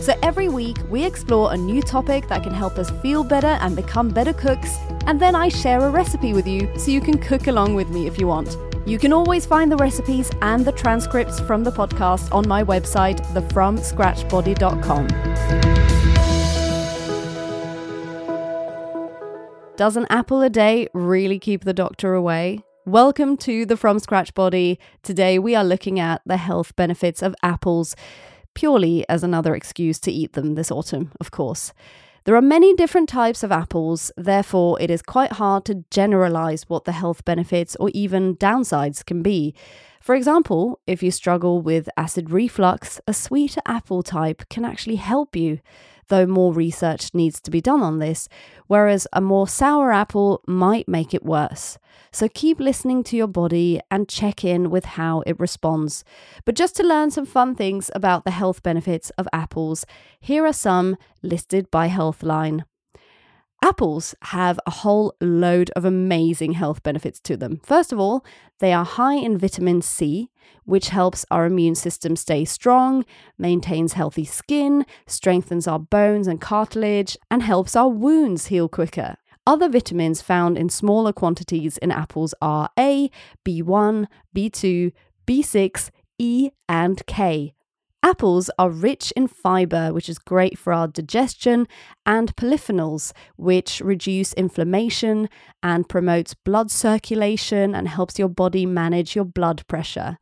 So every week, we explore a new topic that can help us feel better and become better cooks, and then I share a recipe with you so you can cook along with me if you want. You can always find the recipes and the transcripts from the podcast on my website, thefromscratchbody.com. Does an apple a day really keep the doctor away? Welcome to the From Scratch Body. Today we are looking at the health benefits of apples purely as another excuse to eat them this autumn, of course. There are many different types of apples, therefore, it is quite hard to generalize what the health benefits or even downsides can be. For example, if you struggle with acid reflux, a sweeter apple type can actually help you, though more research needs to be done on this, whereas a more sour apple might make it worse. So keep listening to your body and check in with how it responds. But just to learn some fun things about the health benefits of apples, here are some listed by Healthline. Apples have a whole load of amazing health benefits to them. First of all, they are high in vitamin C, which helps our immune system stay strong, maintains healthy skin, strengthens our bones and cartilage, and helps our wounds heal quicker. Other vitamins found in smaller quantities in apples are A, B1, B2, B6, E, and K. Apples are rich in fiber, which is great for our digestion, and polyphenols, which reduce inflammation and promotes blood circulation and helps your body manage your blood pressure.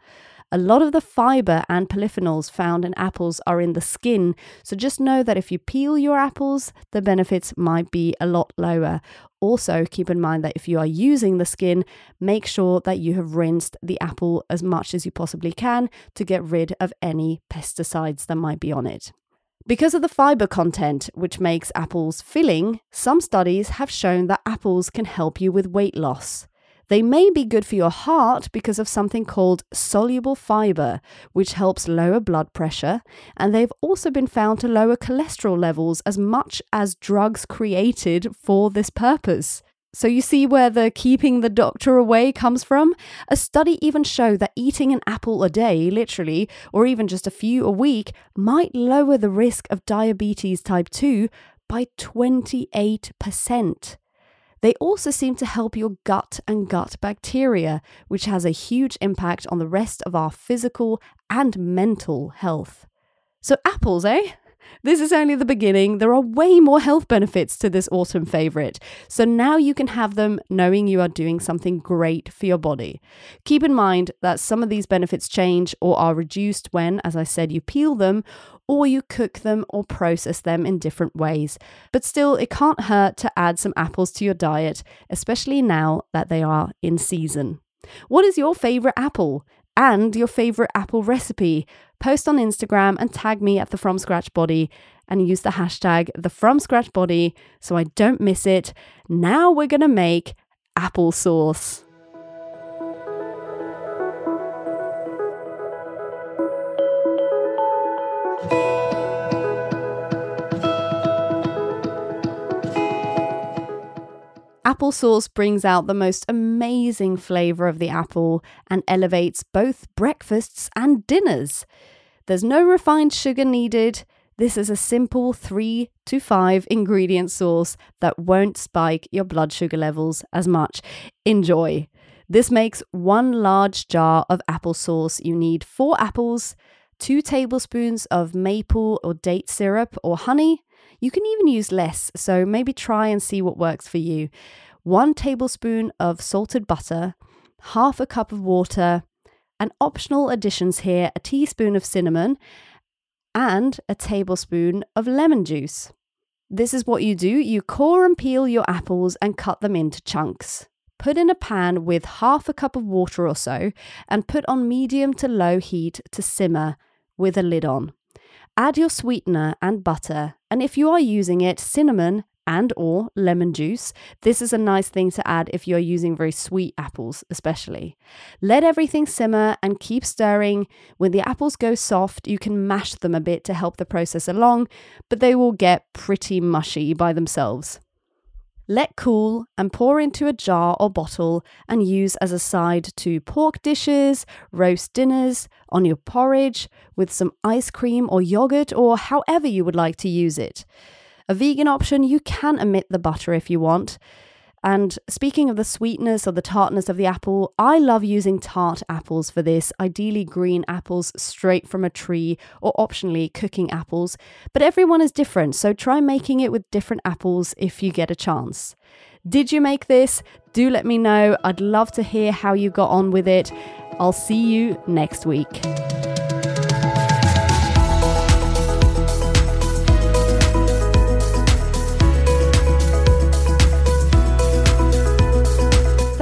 A lot of the fiber and polyphenols found in apples are in the skin, so just know that if you peel your apples, the benefits might be a lot lower. Also, keep in mind that if you are using the skin, make sure that you have rinsed the apple as much as you possibly can to get rid of any pesticides that might be on it. Because of the fiber content, which makes apples filling, some studies have shown that apples can help you with weight loss. They may be good for your heart because of something called soluble fiber, which helps lower blood pressure, and they've also been found to lower cholesterol levels as much as drugs created for this purpose. So, you see where the keeping the doctor away comes from? A study even showed that eating an apple a day, literally, or even just a few a week, might lower the risk of diabetes type 2 by 28%. They also seem to help your gut and gut bacteria, which has a huge impact on the rest of our physical and mental health. So, apples, eh? This is only the beginning. There are way more health benefits to this autumn favorite. So now you can have them knowing you are doing something great for your body. Keep in mind that some of these benefits change or are reduced when, as I said, you peel them or you cook them or process them in different ways. But still, it can't hurt to add some apples to your diet, especially now that they are in season. What is your favorite apple? And your favorite apple recipe? Post on Instagram and tag me at the From Scratch Body and use the hashtag the From Scratch Body so I don't miss it. Now we're gonna make applesauce. Applesauce brings out the most amazing flavour of the apple and elevates both breakfasts and dinners. There's no refined sugar needed. This is a simple three to five ingredient sauce that won't spike your blood sugar levels as much. Enjoy. This makes one large jar of applesauce. You need four apples, two tablespoons of maple or date syrup or honey, you can even use less, so maybe try and see what works for you. One tablespoon of salted butter, half a cup of water, and optional additions here a teaspoon of cinnamon and a tablespoon of lemon juice. This is what you do you core and peel your apples and cut them into chunks. Put in a pan with half a cup of water or so and put on medium to low heat to simmer with a lid on. Add your sweetener and butter, and if you are using it, cinnamon and or lemon juice. This is a nice thing to add if you're using very sweet apples, especially. Let everything simmer and keep stirring. When the apples go soft, you can mash them a bit to help the process along, but they will get pretty mushy by themselves. Let cool and pour into a jar or bottle and use as a side to pork dishes, roast dinners, on your porridge, with some ice cream or yogurt, or however you would like to use it. A vegan option, you can omit the butter if you want. And speaking of the sweetness or the tartness of the apple, I love using tart apples for this, ideally green apples straight from a tree, or optionally cooking apples. But everyone is different, so try making it with different apples if you get a chance. Did you make this? Do let me know. I'd love to hear how you got on with it. I'll see you next week.